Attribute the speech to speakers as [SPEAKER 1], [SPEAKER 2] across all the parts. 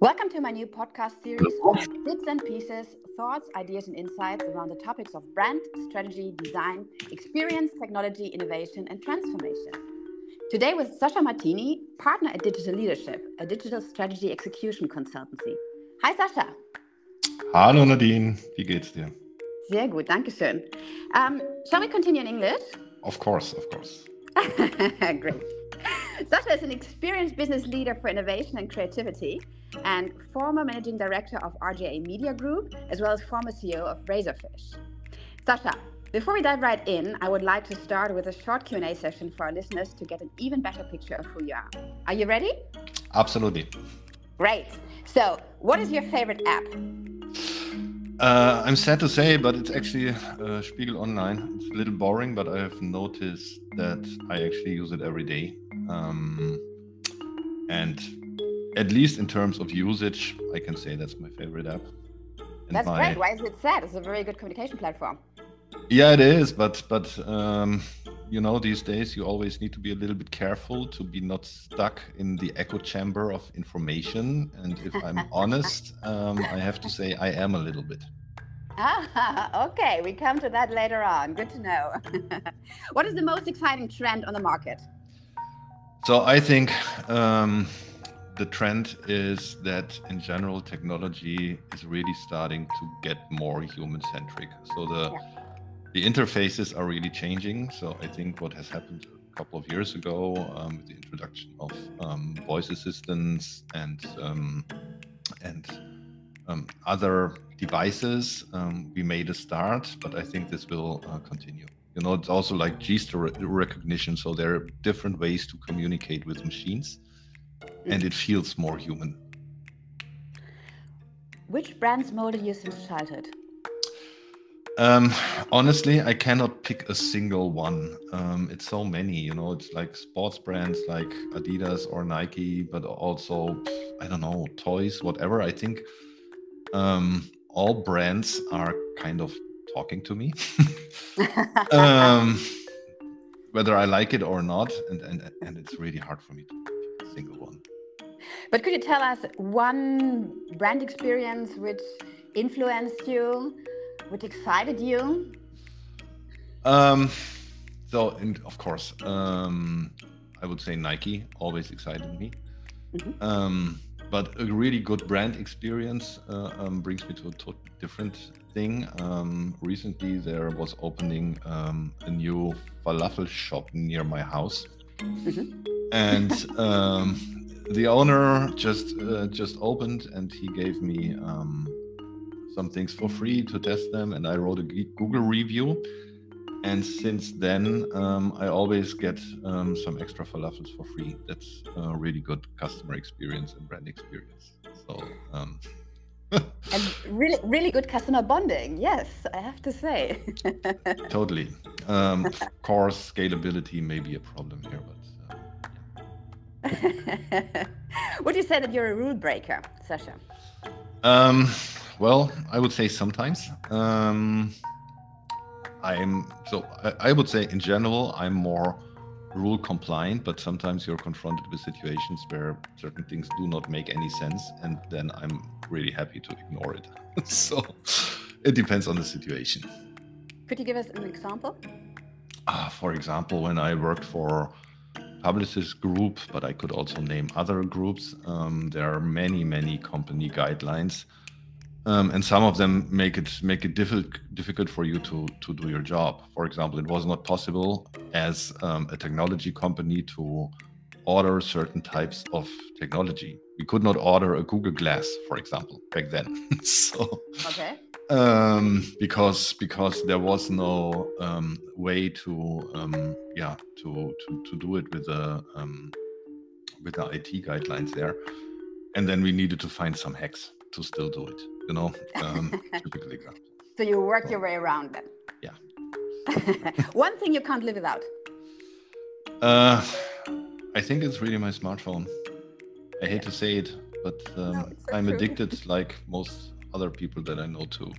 [SPEAKER 1] Welcome to my new podcast series of bits and pieces, thoughts, ideas, and insights around the topics of brand, strategy, design, experience, technology, innovation, and transformation. Today with Sascha Martini, partner at Digital Leadership, a digital strategy execution consultancy. Hi Sascha.
[SPEAKER 2] Hallo Nadine, wie geht's dir?
[SPEAKER 1] Sehr gut, danke schön. Um, shall we continue in English?
[SPEAKER 2] Of course, of course.
[SPEAKER 1] Great. Sascha is an experienced business leader for innovation and creativity and former managing director of RGA Media Group, as well as former CEO of Razorfish. Sascha, before we dive right in, I would like to start with a short Q&A session for our listeners to get an even better picture of who you are. Are you ready?
[SPEAKER 2] Absolutely.
[SPEAKER 1] Great. So, what is your favorite app?
[SPEAKER 2] Uh, I'm sad to say, but it's actually uh, Spiegel Online. It's a little boring, but I have noticed that I actually use it every day. Um, and at least in terms of usage, I can say that's my favorite app.
[SPEAKER 1] And that's my... great. Why is it sad? It's a very good communication platform.
[SPEAKER 2] Yeah, it is, but but um, you know, these days you always need to be a little bit careful to be not stuck in the echo chamber of information. And if I'm honest, um, I have to say I am a little bit.
[SPEAKER 1] Ah, okay. We come to that later on. Good to know. what is the most exciting trend on the market?
[SPEAKER 2] So I think um, the trend is that in general technology is really starting to get more human centric. So the yeah. the interfaces are really changing. So I think what has happened a couple of years ago um, with the introduction of um, voice assistants and um, and um, other devices, um, we made a start, but I think this will uh, continue you know it's also like gesture recognition so there are different ways to communicate with machines and it feels more human.
[SPEAKER 1] Which brands molded you since childhood?
[SPEAKER 2] Um, honestly i cannot pick a single one. Um, it's so many you know it's like sports brands like adidas or nike but also i don't know toys whatever. I think um, all brands are kind of talking to me, um, whether I like it or not, and, and and it's really hard for me to pick a single one.
[SPEAKER 1] But could you tell us one brand experience which influenced you, which excited you?
[SPEAKER 2] Um, so, and of course, um, I would say Nike always excited me. Mm -hmm. Um, but a really good brand experience uh, um, brings me to a totally different thing. Um, recently, there was opening um, a new falafel shop near my house, mm-hmm. and um, the owner just uh, just opened, and he gave me um, some things for free to test them, and I wrote a Google review. And since then um, i always get um, some extra falafels for free. That's a really good customer experience and brand experience. So um,
[SPEAKER 1] and really really good customer bonding. Yes i have to say.
[SPEAKER 2] Totally. Um, of course scalability may be a problem here but
[SPEAKER 1] would you say that you're a rule breaker Sascha?
[SPEAKER 2] um, well i would say sometimes um, I'm so I, I would say in general I'm more rule compliant, but sometimes you're confronted with situations where certain things do not make any sense, and then I'm really happy to ignore it. so it depends on the situation.
[SPEAKER 1] Could you give us an example?
[SPEAKER 2] Uh, for example, when I worked for Publicis Group, but I could also name other groups, um, there are many, many company guidelines um, and some of them make it make it difficult difficult for you to to do your job. For example, it was not possible as um, a technology company to order certain types of technology. We could not order a Google Glass, for example, back then. so
[SPEAKER 1] okay.
[SPEAKER 2] Um, because because there was no um, way to um, yeah to, to to do it with the um, with the IT guidelines there, and then we needed to find some hacks to still do it you know, um, typically.
[SPEAKER 1] So you work your way around them.
[SPEAKER 2] Yeah.
[SPEAKER 1] One thing you can't live without.
[SPEAKER 2] Uh, I think it's really my smartphone. I hate to say it, but um, no, so I'm true. addicted like most other people that I know too.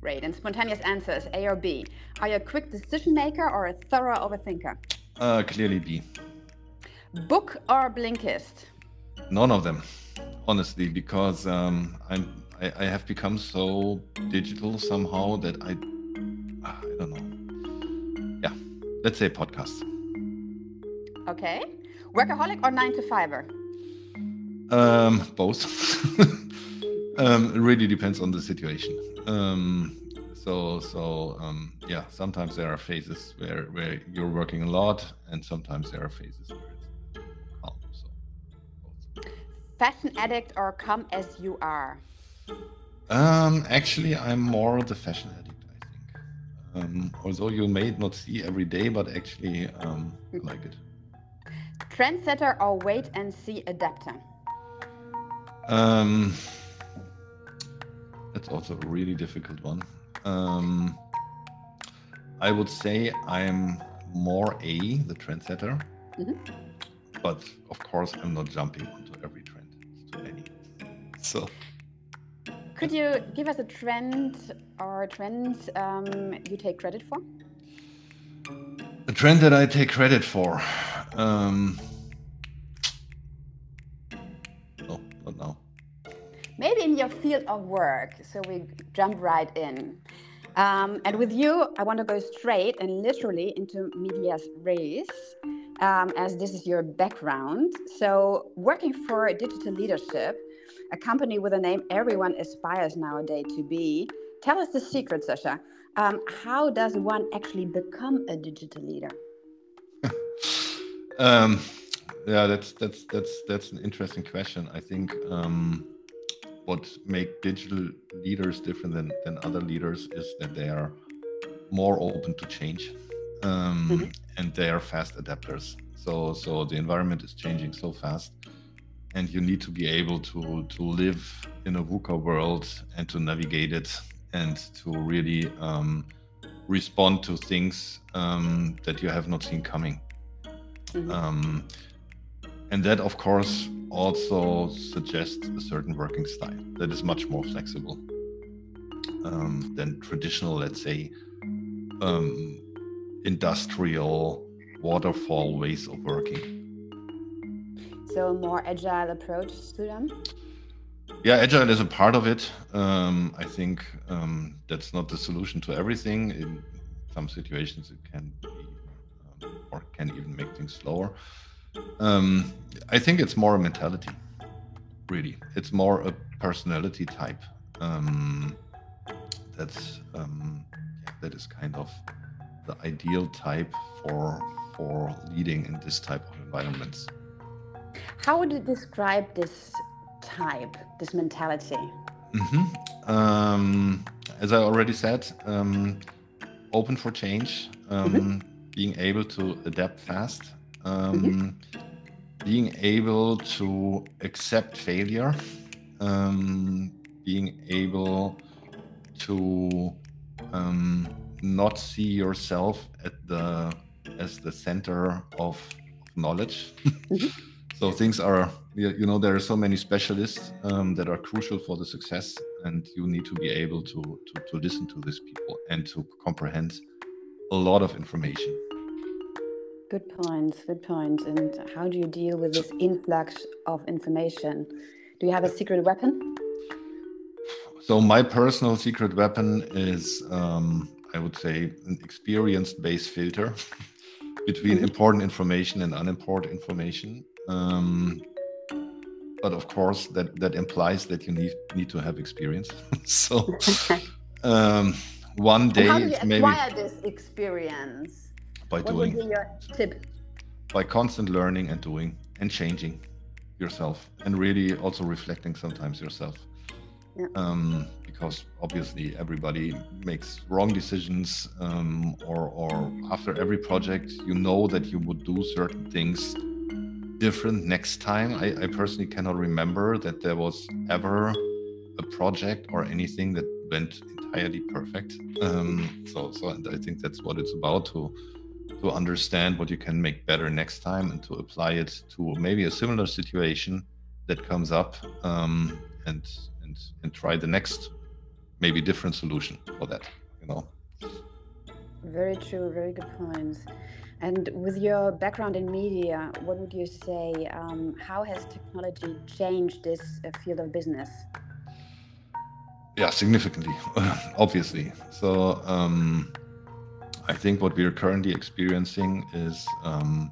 [SPEAKER 1] Great. And spontaneous answers, A or B. Are you a quick decision maker or a thorough overthinker?
[SPEAKER 2] Uh, clearly B.
[SPEAKER 1] Book or Blinkist?
[SPEAKER 2] None of them, honestly, because um, I'm I, I have become so digital somehow that I I don't know. Yeah, let's say podcast.
[SPEAKER 1] Okay, workaholic or nine to fiver?
[SPEAKER 2] Um, both. um, it really depends on the situation. Um, so so um, yeah, sometimes there are phases where where you're working a lot, and sometimes there are phases where it's calm. So both.
[SPEAKER 1] Fashion addict or come as you are?
[SPEAKER 2] Um, actually, I'm more the fashion addict. I think. Um, although you may not see every day, but actually, um, I like it.
[SPEAKER 1] Trendsetter or wait and see adapter?
[SPEAKER 2] Um, that's also a really difficult one. Um, I would say I'm more a the trendsetter,
[SPEAKER 1] Mhm.
[SPEAKER 2] but of course I'm not jumping onto every trend. It's too many. So
[SPEAKER 1] Could you give us a trend or trends um, you take credit for?
[SPEAKER 2] a trend that I take credit for. Um,
[SPEAKER 1] your field of work. So we jump right in. Um, and with you, I want to go straight and literally into medias res, um, as this is your background. So, working for digital leadership, a company with a name everyone aspires nowadays to be. Tell us the secret, Sascha. Um, how does one actually become a digital leader?
[SPEAKER 2] Um, yeah, that's that's that's that's an interesting question. I think um, what make digital leaders different than, than other leaders is that they are more open to change um,
[SPEAKER 1] Mhm.
[SPEAKER 2] and they are fast adapters. So so the environment is changing so fast, and you need to be able to to live in a VUCA world and to navigate it and to really um, respond to things um, that you have not seen coming.
[SPEAKER 1] Mhm.
[SPEAKER 2] Um, and that, of course, also suggests a certain working style that is much more flexible um, than traditional, let's say, um, industrial waterfall ways of working.
[SPEAKER 1] So, a more agile approach to them?
[SPEAKER 2] Yeah, agile is a part of it. Um, I think um, that's not the solution to everything. In some situations, it can be um, or can even make things slower. Um, I think it's more a mentality, really. It's more a personality type. Um, that's um, that is kind of the ideal type for for leading in this type of environments.
[SPEAKER 1] How would you describe this type, this mentality?
[SPEAKER 2] hmm Um, as I already said, um, open for change, um, being able to adapt fast, um, being able to accept failure, um, being able to um, not see yourself at the as the center of knowledge. so things are you you know there are so many specialists um, that are crucial for the success and you need to be able to, to to listen to these people and to comprehend a lot of information
[SPEAKER 1] Good points, good points. And how do you deal with this influx of information? Do you have a secret weapon?
[SPEAKER 2] so my personal secret weapon is um, i would say an experience based filter between
[SPEAKER 1] Mhm.
[SPEAKER 2] important information and unimportant information um, but of course that that implies that you need need to have experience so um, one day
[SPEAKER 1] how do you
[SPEAKER 2] it's maybe
[SPEAKER 1] acquire this experience?
[SPEAKER 2] By
[SPEAKER 1] What
[SPEAKER 2] doing
[SPEAKER 1] would be your tip?
[SPEAKER 2] by constant learning and doing and changing yourself and really also reflecting sometimes yourself
[SPEAKER 1] Yeah.
[SPEAKER 2] um, because obviously everybody makes wrong decisions um, or, or after every project you know that you would do certain things different next time I, I personally cannot remember that there was ever a project or anything that went entirely perfect um, so so and i think that's what it's about to to understand what you can make better next time and to apply it to maybe a similar situation that comes up um, and and and try the next maybe different solution for that you know
[SPEAKER 1] Very true. Very good points. And with your background in media, what would you say? Um, how has technology changed this uh, field of business?
[SPEAKER 2] Yeah, significantly, obviously. So um, I think what we are currently experiencing is um,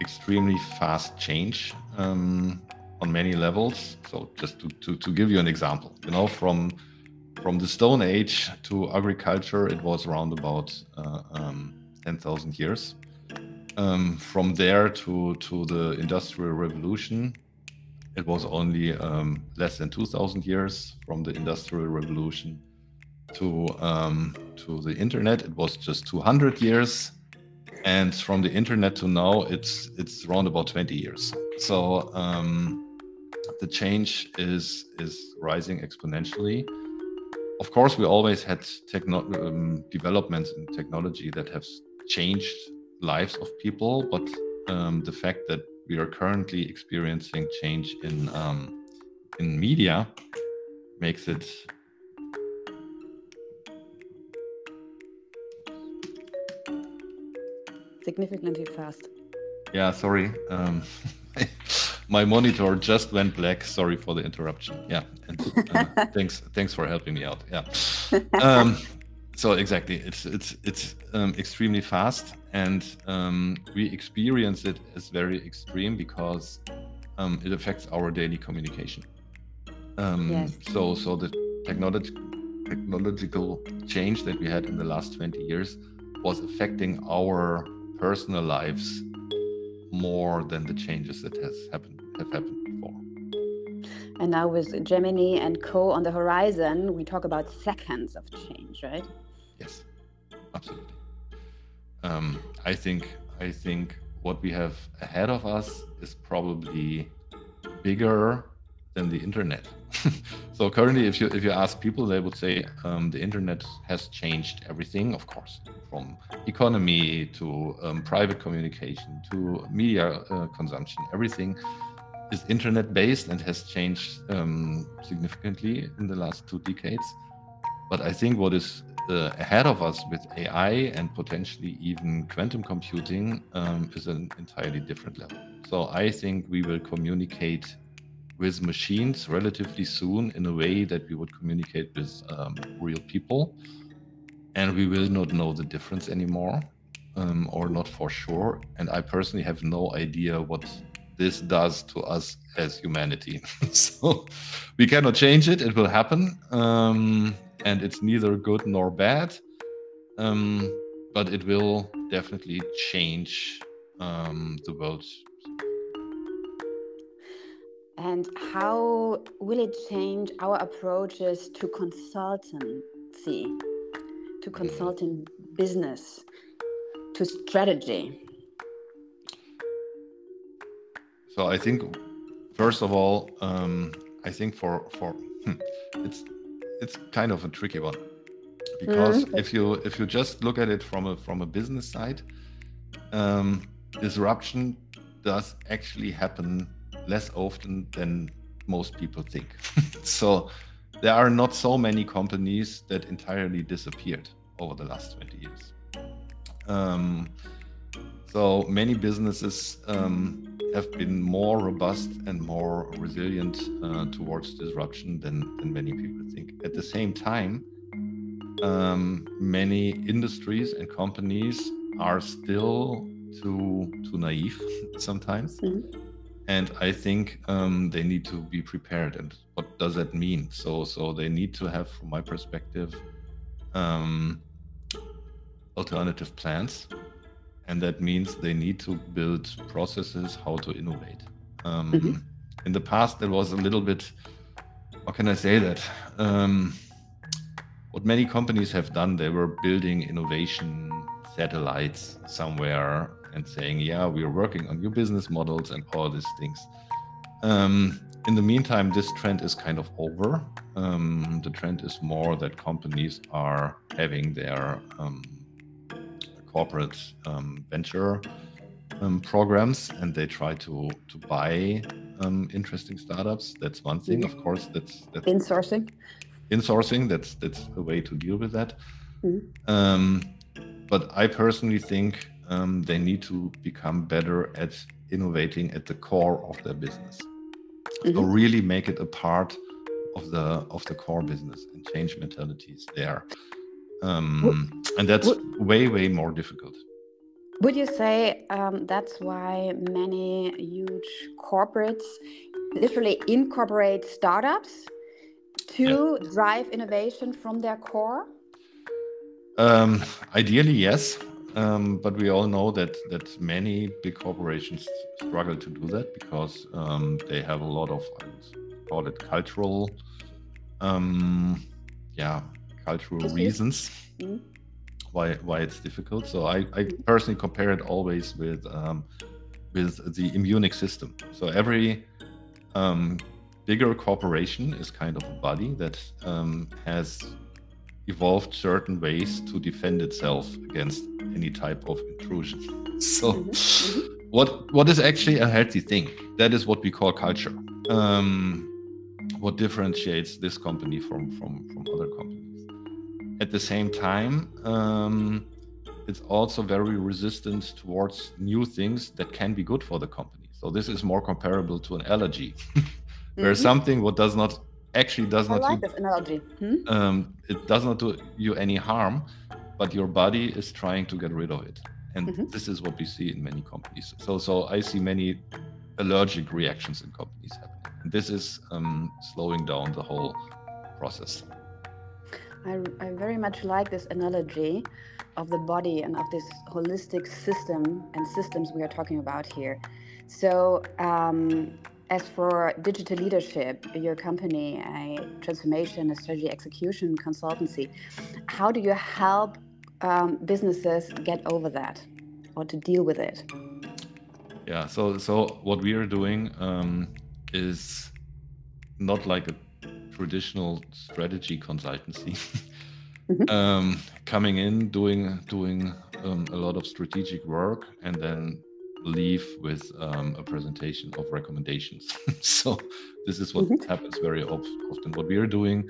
[SPEAKER 2] extremely fast change um, on many levels. So just to, to, to give you an example, you know, from from the Stone Age to agriculture, it was around about uh, um, 10,000 years. Um, from there to, to the Industrial Revolution, it was only um, less than 2,000 years. From the Industrial Revolution to, um, to the Internet, it was just 200 years. And from the Internet to now, it's, it's around about 20 years. So um, the change is, is rising exponentially of course, we always had techno- um, developments in technology that have changed lives of people, but um, the fact that we are currently experiencing change in um, in media makes it
[SPEAKER 1] significantly fast.
[SPEAKER 2] Yeah, sorry. Um, my monitor just went black. Sorry for the interruption. Yeah, and uh, thanks thanks for helping me out. Yeah. Um, so exactly, it's it's it's um, extremely fast, and um, we experience it as very extreme because um, it affects our daily communication. Um, yes. So so the technology technological change that we had in the last 20 years was affecting our personal lives more than the changes that has happened have happened before.
[SPEAKER 1] And now with Gemini and Co on the horizon, we talk about seconds of change, right?
[SPEAKER 2] Yes, absolutely. Um, I think I think what we have ahead of us is probably bigger than the internet. so currently, if you if you ask people, they would say um, the internet has changed everything. Of course, from economy to um, private communication to media uh, consumption, everything is internet based and has changed um, significantly in the last two decades. But I think what is uh, ahead of us with AI and potentially even quantum computing um, is an entirely different level. So I think we will communicate with machines relatively soon in a way that we would communicate with um, real people. And we will not know the difference anymore, um, or not for sure. And I personally have no idea what this does to us as humanity. so we cannot change it, it will happen. Um, and it's neither good nor bad. Um, but it will definitely change um, the world.
[SPEAKER 1] And how will it change our approaches to consultancy, to consulting business, to strategy?
[SPEAKER 2] So I think, first of all, um, I think for for hmm, it's it's kind of a tricky one because mm-hmm. if you if you just look at it from a from a business side, um, disruption does actually happen less often than most people think. so there are not so many companies that entirely disappeared over the last 20 years. Um, so many businesses um, have been more robust and more resilient uh, towards disruption than, than many people think. At the same time, um, many industries and companies are still too too naive sometimes. Mm-hmm. And I think um, they need to be prepared. And what does that mean? So, so they need to have, from my perspective, um, alternative plans and that means they need to build processes how to innovate. Um, mm-hmm. In the past, there was a little bit. How can I say that? Um, what many companies have done, they were building innovation satellites somewhere and saying, "Yeah, we are working on new business models and all these things." Um, in the meantime, this trend is kind of over. Um, the trend is more that companies are having their um, corporate um, venture um, programs and they try to to buy um, interesting startups. That's one thing. Mm-hmm. Of course, that's that's
[SPEAKER 1] insourcing.
[SPEAKER 2] Insourcing. That's that's a way to deal with that. Mm-hmm. but I personally think um, they need to become better at innovating at the core of their business. Mm-hmm. So really make it a part of the of the core business and change mentalities there. Um, and that's way way more difficult.
[SPEAKER 1] Would you say um, that's why many huge corporates literally incorporate startups to yeah. drive innovation from their core?
[SPEAKER 2] Um, ideally, yes. Um, but we all know that that many big corporations struggle to do that because um, they have a lot of I would call it cultural, um, yeah, cultural reasons mm-hmm. why why it's difficult. So I, I personally compare it always with um, with the immune system. So every um, bigger corporation is kind of a body that um, has evolved certain ways to defend itself against any type of intrusion. So, mm-hmm. mm-hmm. what what is actually a healthy thing? That is what we call culture. Um, what differentiates this company from from from other companies? At the same time, um, it's also very resistant towards new things that can be good for the company. So this is more comparable to an allergy, where mm-hmm. something what does not actually does not.
[SPEAKER 1] I like this analogy. Hmm?
[SPEAKER 2] Um, it does not do you any harm, but your body is trying to get rid of it, and mm-hmm. this is what we see in many companies. So, so I see many allergic reactions in companies happening, and this is um, slowing down the whole process.
[SPEAKER 1] I, I very much like this analogy of the body and of this holistic system and systems we are talking about here. So, um, as for digital leadership, your company, a transformation, a strategy execution consultancy, how do you help um, businesses get over that or to deal with it?
[SPEAKER 2] Yeah, so so what we are doing um, is not like a traditional strategy consultancy. mm-hmm. um, coming in, doing doing um, a lot of strategic work, and then leave with um, a presentation of recommendations. so this is what mm-hmm. happens very often. What we are doing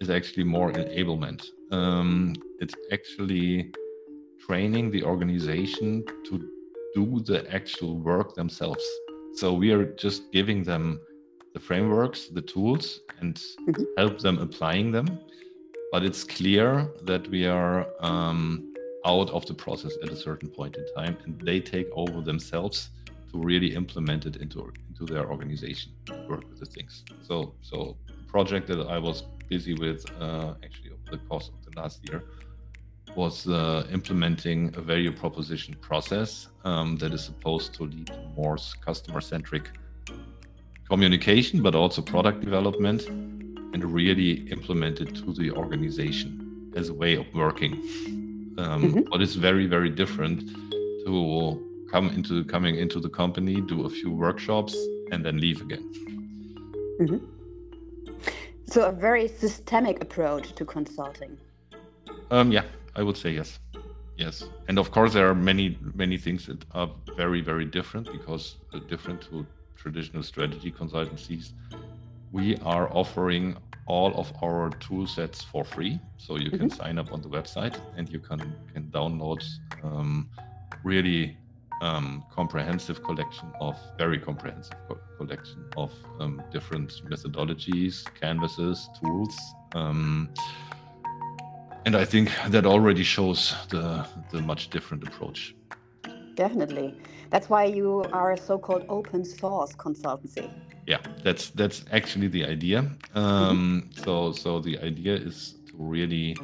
[SPEAKER 2] is actually more enablement. Um, it's actually training the organization to do the actual work themselves. So we are just giving them the frameworks, the tools, and mm-hmm. help them applying them. But it's clear that we are um, out of the process at a certain point in time and they take over themselves to really implement it into into their organization work with the things. So so project that i was busy with uh, actually over the course of the last year was uh, implementing a value proposition process um, that is supposed to lead to more customer centric communication but also product development and really implement it to the organization as a way of working um, mm-hmm. but it's very very different to come into coming into the company do a few workshops and then leave again.
[SPEAKER 1] Mm-hmm. so a very systemic approach to consulting.
[SPEAKER 2] Um, yeah i would say yes. Yes. And of course there are many many things that are very very different because uh, different to traditional strategy consultancies. We are offering all of our tool sets for free. So you can mm-hmm. sign up on the website and you can can download um, really um, comprehensive collection of very comprehensive co- collection of um, different methodologies, canvases, tools. Um, and I think that already shows the the much different approach.
[SPEAKER 1] Definitely. That's why you are a so-called open source consultancy
[SPEAKER 2] yeah that's that's actually the idea um, mm-hmm. so so the idea is to really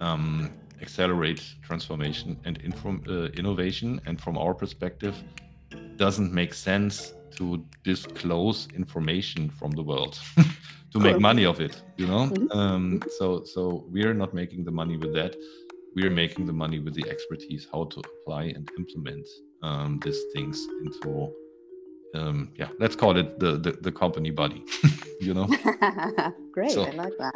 [SPEAKER 2] um, accelerate transformation and inform, uh, innovation and from our perspective doesn't make sense to disclose information from the world to make money of it you know mm-hmm. um, so so we're not making the money with that we're making the money with the expertise how to apply and implement um, these things into um, yeah, let's call it the the, the company buddy. you know.
[SPEAKER 1] Great, so. I like that.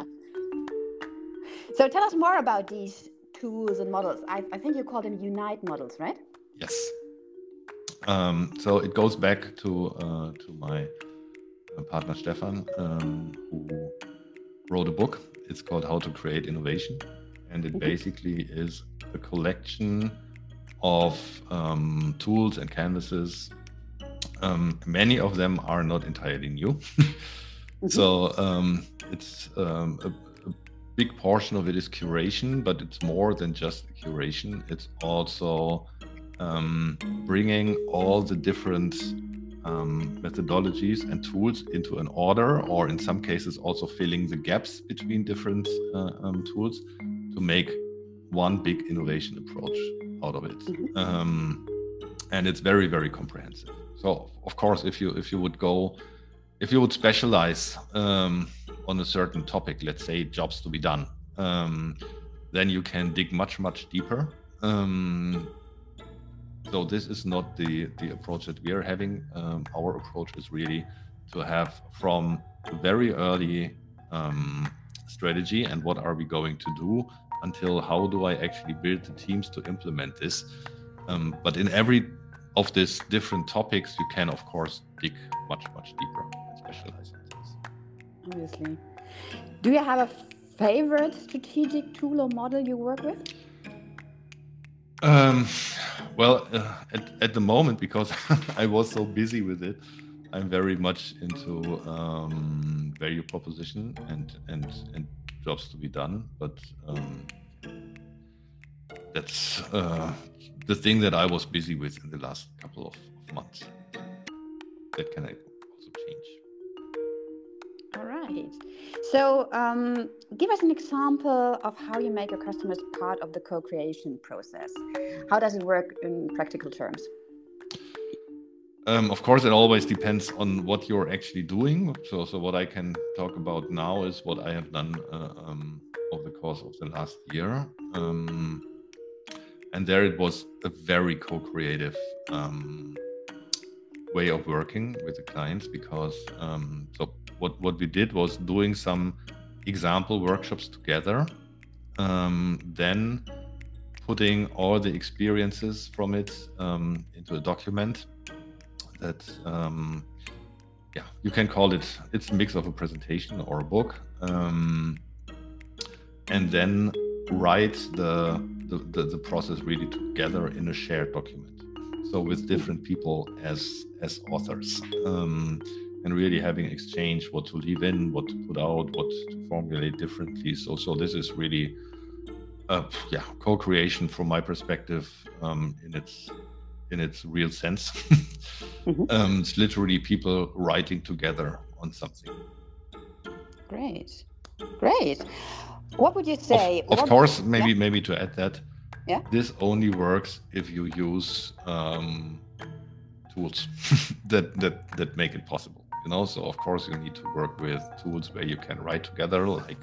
[SPEAKER 1] So tell us more about these tools and models. I, I think you call them Unite models, right?
[SPEAKER 2] Yes. Um, so it goes back to uh, to my uh, partner Stefan, um, who wrote a book. It's called How to Create Innovation, and it mm-hmm. basically is a collection of um, tools and canvases. Um, many of them are not entirely new. mm-hmm. So um, it's um, a, a, big portion of it is curation, but it's more than just curation. It's also um, bringing all the different um, methodologies and tools into an order, or in some cases, also filling the gaps between different uh, um, tools to make one big innovation approach out of it. Mm-hmm. Um, and it's very, very comprehensive. So, of course, if you if you would go, if you would specialize um, on a certain topic, let's say jobs to be done, um, then you can dig much, much deeper um, so this is not the the approach that we are having. Um, our approach is really to have from very early um, strategy and what are we going to do until how do I actually build the teams to implement this. Um, but in every of these different topics, you can of course dig much much deeper and specialize in this.
[SPEAKER 1] Obviously, do you have a favorite strategic tool or model you work with?
[SPEAKER 2] Um, well, uh, at, at the moment, because I was so busy with it, I'm very much into um, value proposition and and and jobs to be done. But um, that's uh, the thing that I was busy with in the last couple of, months. That can also change.
[SPEAKER 1] All right. So, um, give us an example of how you make your customers part of the co creation process. How does it work in practical terms?
[SPEAKER 2] Um, of course, it always depends on what you're actually doing. So, so what I can talk about now is what I have done uh, um, over the course of the last year. Um, and there it was a very co creative um, way of working with the clients because um, so what what we did was doing some example workshops together um, then putting all the experiences from it um, into a document that um, yeah you can call it it's a mix of a presentation or a book um, and then write the, the, the, the process really together in a shared document. So with different people as as authors. Um, and really having exchange what to leave in what to put out what to formulate differently. So so this is really uh, yeah co-creation from my perspective um, in its in its real sense. Mm-hmm. um, it's literally people writing together on something.
[SPEAKER 1] Great. Great what would you say
[SPEAKER 2] of,
[SPEAKER 1] of
[SPEAKER 2] course maybe yeah. maybe to add that
[SPEAKER 1] yeah.
[SPEAKER 2] This only works if you use um, tools that that that make it possible. You know, so of course you need to work with tools where you can write together, like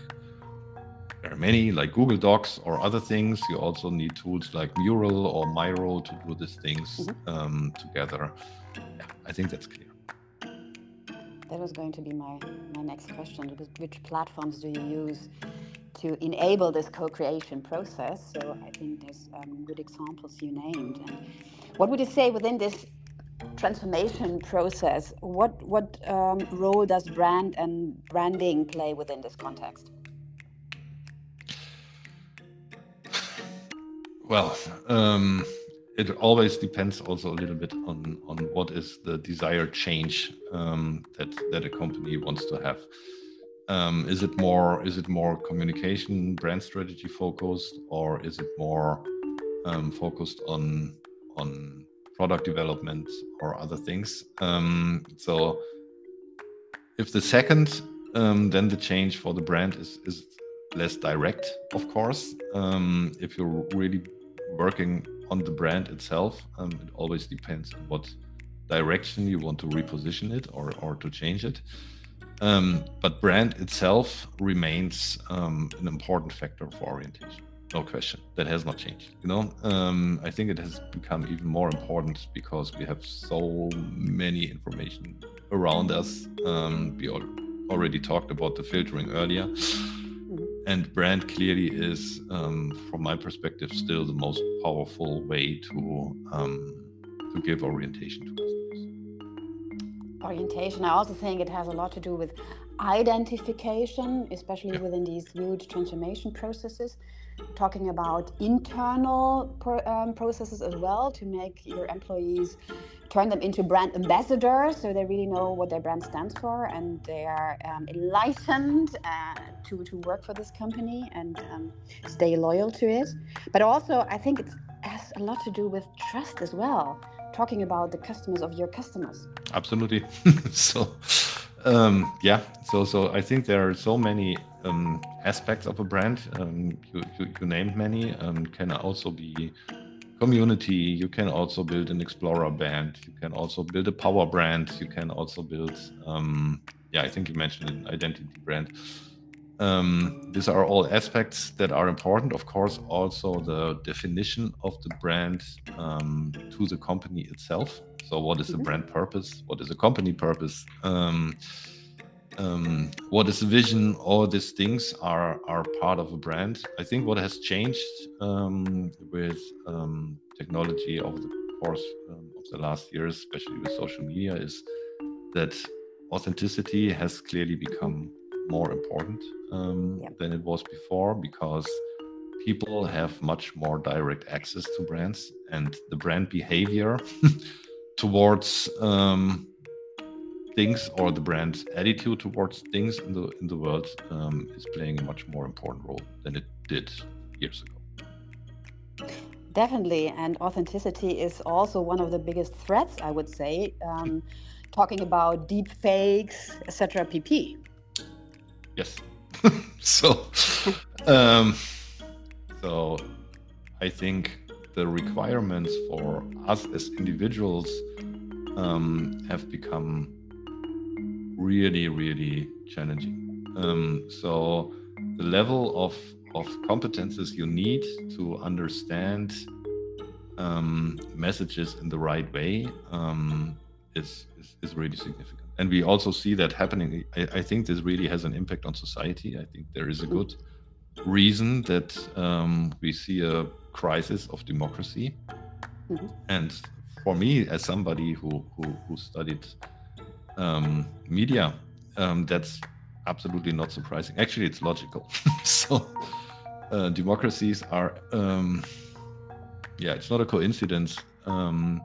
[SPEAKER 2] there are many, like Google Docs or other things. You also need tools like Mural or Miro to do these things mm-hmm. um, together. Yeah, I think that's clear.
[SPEAKER 1] That was going to be my my next question. Which platforms do you use to enable this co-creation process. So I think there's um, good examples you named. And what would you say within this transformation process? What what um, role does brand and branding play within this context?
[SPEAKER 2] Well, um, it always depends also a little bit on on what is the desired change um, that that a company wants to have. Um, is it more is it more communication brand strategy focused or is it more um, focused on on product development or other things? Um, so if the second um, then the change for the brand is is less direct of course. Um, if you're really working on the brand itself um, it always depends on what direction you want to reposition it or or to change it um, but brand itself remains um, an important factor for orientation. No question. That has not changed. You know, um, I think it has become even more important because we have so many information around us. Um, we already talked about the filtering earlier. Mm-hmm. And brand clearly is, um, from my perspective, still the most powerful way to um, to give orientation to customers
[SPEAKER 1] orientation. I also think it has a lot to do with identification, especially within these huge transformation processes. talking about internal pro, um, processes as well to make your employees turn them into brand ambassadors so they really know what their brand stands for and they are um, enlightened uh, to, to work for this company and um, stay loyal to it. But also, I think it has a lot to do with trust as well, talking about the customers of your customers.
[SPEAKER 2] Absolutely. so, um, yeah, so so I think there are so many um, aspects of a brand. Um, you, you, you named many. Um, can also be community. You can also build an explorer band. You can also build a power brand. You can also build, um, yeah, I think you mentioned an identity brand. Um, these are all aspects that are important. Of course, also the definition of the brand um, to the company itself. So, what is the mm-hmm. brand purpose? What is the company purpose? Um, um, what is the vision? All these things are are part of a brand. I think what has changed um, with um, technology over the course um, of the last years, especially with social media, is that authenticity has clearly become more important um, yeah. than it was before because people have much more direct access to brands and the brand behavior towards um, things or the brand attitude towards things in the in the world um, is playing a much more important role than it did years ago.
[SPEAKER 1] Definitely, and authenticity is also one of the biggest threats, I would say. Um, talking about deep fakes, etc. pp.
[SPEAKER 2] Yes. so, um, so I think the requirements for us as individuals um, have become really, really challenging. Um, so the level of of competences you need to understand um, messages in the right way um, is, is, is really significant. And we also see that happening. I, I, think this really has an impact on society. I think there is a good reason that um, we see a crisis of democracy. Mm-hmm. And for me, as somebody who who, who studied um, media, um, that's absolutely not surprising. Actually, it's logical. so uh, democracies are, um, yeah, it's not a coincidence um,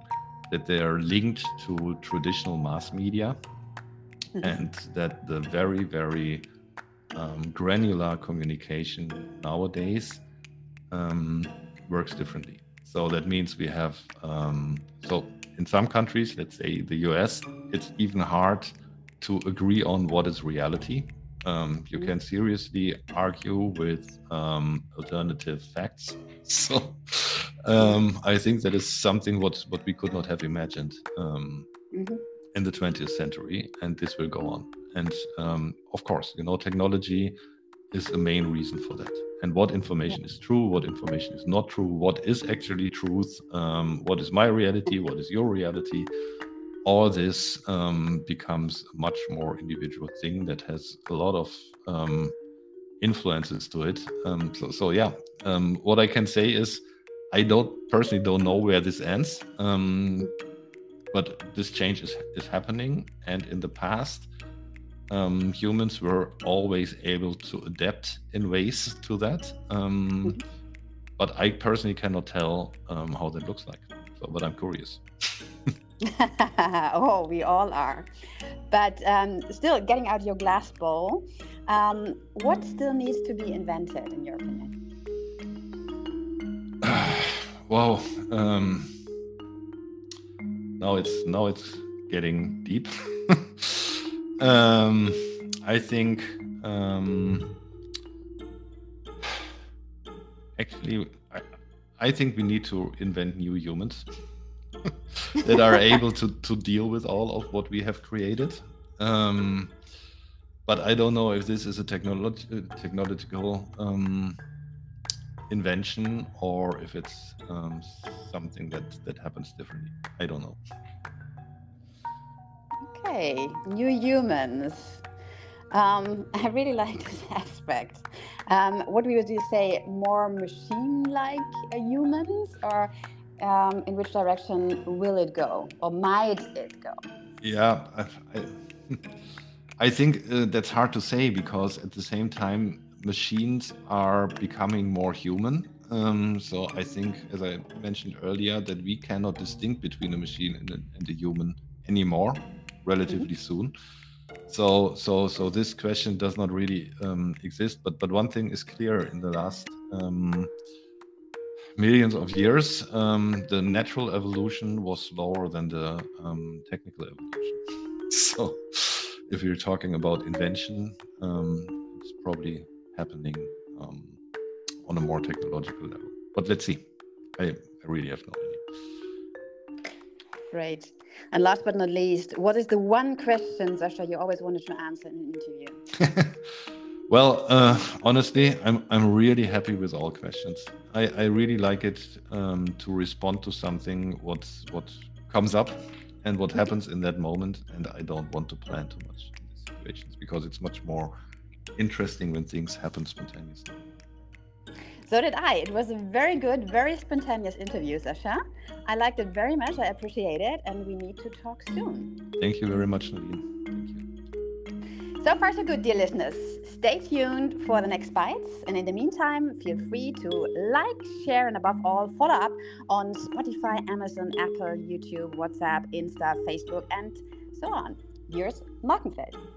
[SPEAKER 2] that they are linked to traditional mass media. And that the very, very um, granular communication nowadays um, works differently. So that means we have, so in some countries, let's say the US, it's even hard to agree on what is reality. Um, you mm-hmm. can seriously argue with um, alternative facts. So um, I think that is something what what we could not have imagined um, mm-hmm. In the 20th century, and this will go on. And um, of course, you know, technology is the main reason for that and what information is true, what information is not true, what is actually truth, um, what is my reality, what is your reality. All this um, becomes a much more individual thing that has a lot of um, influences to it. Um, so, so, yeah, um, what I can say is I don't personally don't know where this ends, um, but this change is is happening, and in the past um, humans were always able to adapt in ways to that. Um, mm-hmm. but I personally cannot tell um, how that looks like. So, but I'm curious.
[SPEAKER 1] oh, we all are. But um, still, getting out your glass bowl, um, what still needs to be invented, in your opinion?
[SPEAKER 2] wow. Now it's now it's getting deep. Um, I think um, actually, I, I think we need to invent new humans that are able to to deal with all of what we have created. Um, but I don't know if this is a technolog- technological um, invention or if it's um, something that that happens differently. I don't know.
[SPEAKER 1] Okay, new humans. Um, I really like this aspect. Um, what would you say? More machine-like uh, humans, or um, in which direction will it go, or might it go?
[SPEAKER 2] Yeah, I, I, I think uh, that's hard to say because at the same time, machines are becoming more human. Um, so I think, as I mentioned earlier, that we cannot distinct between a machine and a, and a human anymore, relatively mm-hmm. soon. So, so, so this question does not really um, exist. But, but one thing is clear: in the last um, millions of years, um, the natural evolution was slower than the um, technical evolution. so, if you're talking about invention, um, it's probably happening um, on a more technological level. But let's see. I, I really have no idea.
[SPEAKER 1] Great. And last but not least, what is the one question, Sascha, you always wanted to answer in an interview?
[SPEAKER 2] well, uh, honestly, I'm I'm really happy with all questions. I, I really like it um, to respond to something what what comes up and what happens in that moment, and I don't want to plan too much in these situations because it's much more interesting when things happen spontaneously.
[SPEAKER 1] So did I. It was a very good, very spontaneous interview, Sascha. I liked it very much. I appreciate it. And we need to talk soon.
[SPEAKER 2] Thank you very much, Nadine. Thank you.
[SPEAKER 1] So far, so good, dear listeners. Stay tuned for the next bites. And in the meantime, feel free to like, share, and above all, follow up on Spotify, Amazon, Apple, YouTube, WhatsApp, Insta, Facebook, and so on. Yours, Markenfeld.